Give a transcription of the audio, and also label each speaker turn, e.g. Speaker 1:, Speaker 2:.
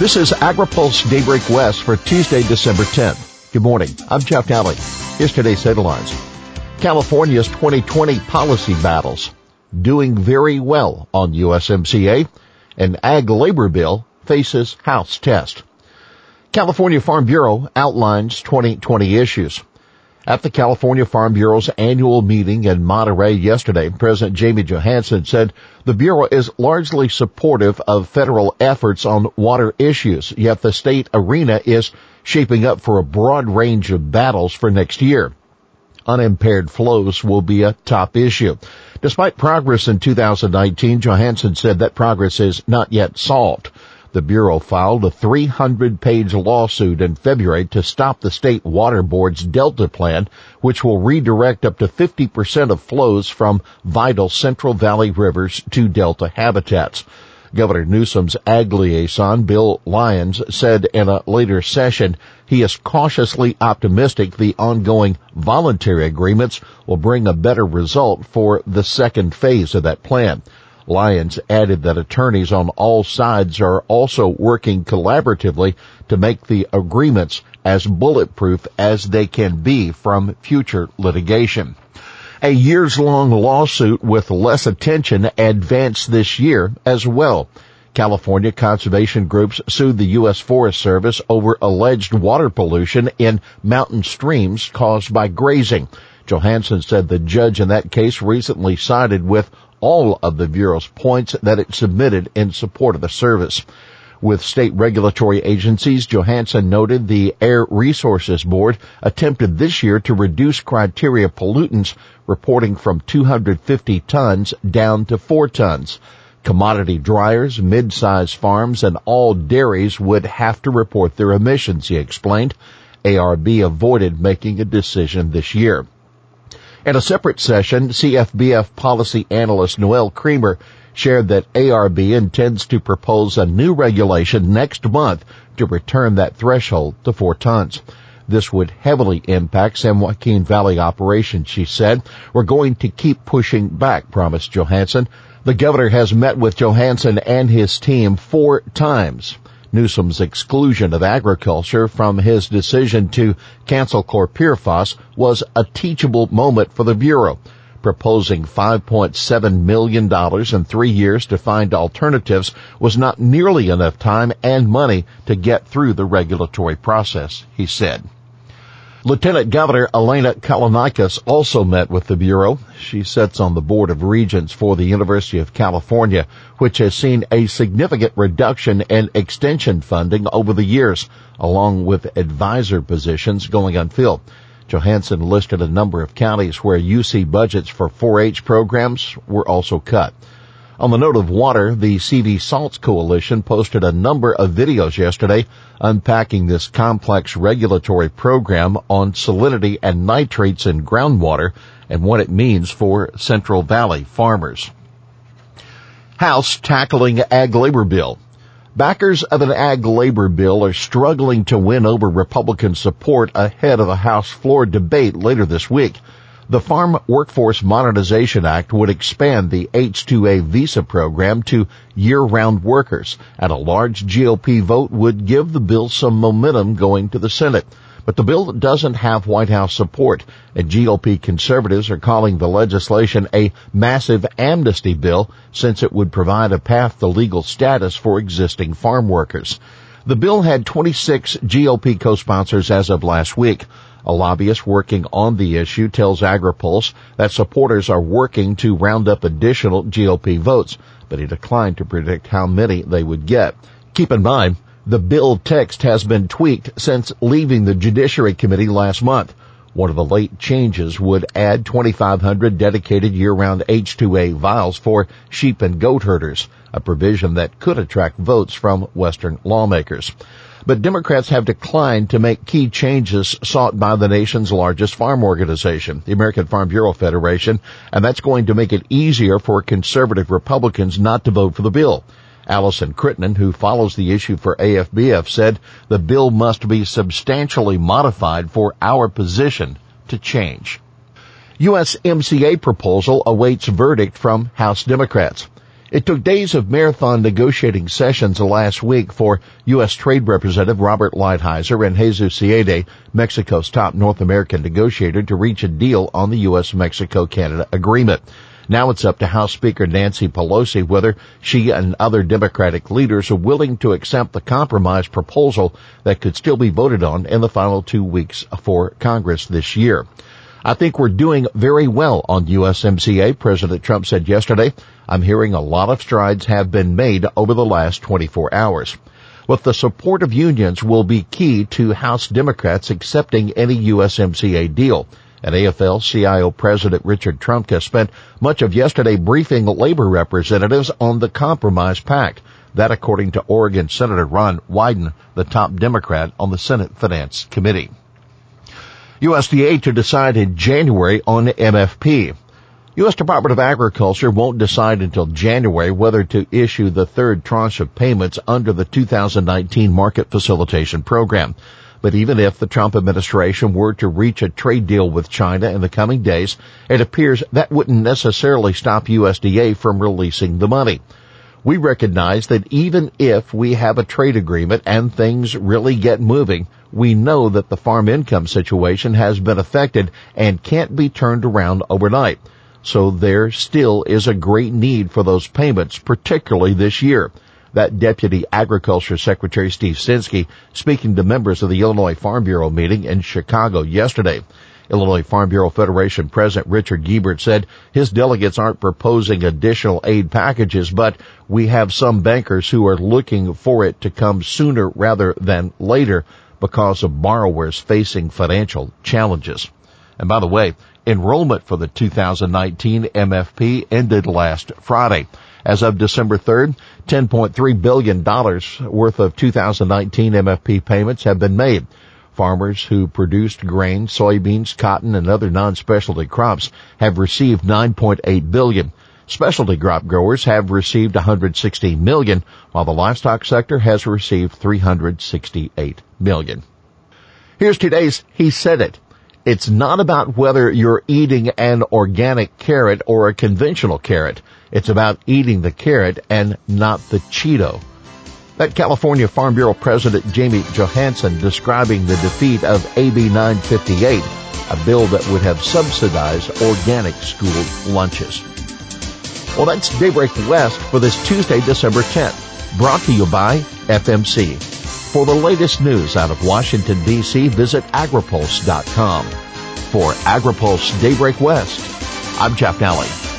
Speaker 1: This is AgriPulse Daybreak West for Tuesday, December 10th. Good morning. I'm Jeff Nalley. Here's today's headlines. California's 2020 policy battles. Doing very well on USMCA. An ag labor bill faces House test. California Farm Bureau outlines 2020 issues. At the California Farm Bureau's annual meeting in Monterey yesterday, President Jamie Johansson said the Bureau is largely supportive of federal efforts on water issues, yet the state arena is shaping up for a broad range of battles for next year. Unimpaired flows will be a top issue. Despite progress in 2019, Johansson said that progress is not yet solved. The Bureau filed a 300 page lawsuit in February to stop the state water board's Delta plan, which will redirect up to 50% of flows from vital Central Valley rivers to Delta habitats. Governor Newsom's ag liaison, Bill Lyons, said in a later session he is cautiously optimistic the ongoing voluntary agreements will bring a better result for the second phase of that plan. Lyons added that attorneys on all sides are also working collaboratively to make the agreements as bulletproof as they can be from future litigation. A years long lawsuit with less attention advanced this year as well. California conservation groups sued the U.S. Forest Service over alleged water pollution in mountain streams caused by grazing. Johansson said the judge in that case recently sided with all of the Bureau's points that it submitted in support of the service. With state regulatory agencies, Johansson noted the Air Resources Board attempted this year to reduce criteria pollutants reporting from 250 tons down to 4 tons. Commodity dryers, mid-sized farms, and all dairies would have to report their emissions, he explained. ARB avoided making a decision this year. In a separate session, CFBF policy analyst Noelle Cremers shared that ARB intends to propose a new regulation next month to return that threshold to four tons. This would heavily impact San Joaquin Valley operations, she said. We're going to keep pushing back, promised Johansson. The governor has met with Johansson and his team four times. Newsom's exclusion of agriculture from his decision to cancel chlorpyrifos was a teachable moment for the Bureau, proposing $5.7 million in three years to find alternatives was not nearly enough time and money to get through the regulatory process, he said. Lieutenant Governor Eleni Kounalakis also met with the Bureau. She sits on the Board of Regents for the University of California, which has seen a significant reduction in extension funding over the years, along with advisor positions going unfilled. Johansson listed a number of counties where UC budgets for 4-H programs were also cut. On the note of water, the CV Salts Coalition posted a number of videos yesterday unpacking this complex regulatory program on salinity and nitrates in groundwater and what it means for Central Valley farmers. House tackling ag labor bill. Backers of an ag labor bill are struggling to win over Republican support ahead of a House floor debate later this week. The Farm Workforce Modernization Act would expand the H-2A visa program to year-round workers, and a large GOP vote would give the bill some momentum going to the Senate. But the bill doesn't have White House support, and GOP conservatives are calling the legislation a massive amnesty bill since it would provide a path to legal status for existing farm workers. The bill had 26 GOP co-sponsors as of last week. A lobbyist working on the issue tells AgriPulse that supporters are working to round up additional GOP votes, but he declined to predict how many they would get. Keep in mind, the bill text has been tweaked since leaving the Judiciary Committee last month. One of the late changes would add 2,500 dedicated year-round H-2A visas for sheep and goat herders, a provision that could attract votes from Western lawmakers. But Democrats have declined to make key changes sought by the nation's largest farm organization, the American Farm Bureau Federation, and that's going to make it easier for conservative Republicans not to vote for the bill. Allison Crittenden, who follows the issue for AFBF, said the bill must be substantially modified for our position to change. USMCA proposal awaits verdict from House Democrats. It took days of marathon negotiating sessions last week for U.S. Trade Representative Robert Lighthizer and Jesus Seade, Mexico's top North American negotiator, to reach a deal on the U.S.-Mexico-Canada agreement. Now it's up to House Speaker Nancy Pelosi whether she and other Democratic leaders are willing to accept the compromise proposal that could still be voted on in the final two weeks for Congress this year. I think we're doing very well on USMCA, President Trump said yesterday. I'm hearing a lot of strides have been made over the last 24 hours. With the support of unions will be key to House Democrats accepting any USMCA deal. And AFL-CIO President Richard Trumka spent much of yesterday briefing labor representatives on the compromise pact. That according to Oregon Senator Ron Wyden, the top Democrat on the Senate Finance Committee. USDA to decide in January on MFP. U.S. Department of Agriculture won't decide until January whether to issue the third tranche of payments under the 2019 Market Facilitation Program. But even if the Trump administration were to reach a trade deal with China in the coming days, it appears that wouldn't necessarily stop USDA from releasing the money. We recognize that even if we have a trade agreement and things really get moving, we know that the farm income situation has been affected and can't be turned around overnight. So there still is a great need for those payments, particularly this year. That Deputy Agriculture Secretary Steve Censky speaking to members of the Illinois Farm Bureau meeting in Chicago yesterday. Illinois Farm Bureau Federation President Richard Guebert said his delegates aren't proposing additional aid packages, but we have some bankers who are looking for it to come sooner rather than later because of borrowers facing financial challenges. And by the way, enrollment for the 2019 MFP ended last Friday. As of December 3rd, $10.3 billion worth of 2019 MFP payments have been made. Farmers who produced grain, soybeans, cotton, and other non-specialty crops have received 9.8 billion. Specialty crop growers have received 116 million, while the livestock sector has received 368 million. Here's today's He Said It. It's not about whether you're eating an organic carrot or a conventional carrot. It's about eating the carrot and not the Cheeto. That California Farm Bureau President Jamie Johansson describing the defeat of AB 958, a bill that would have subsidized organic school lunches. Well, that's Daybreak West for this Tuesday, December 10th. Brought to you by FMC. For the latest news out of Washington, D.C., visit agripulse.com. For AgriPulse Daybreak West, I'm Jeff Nalley.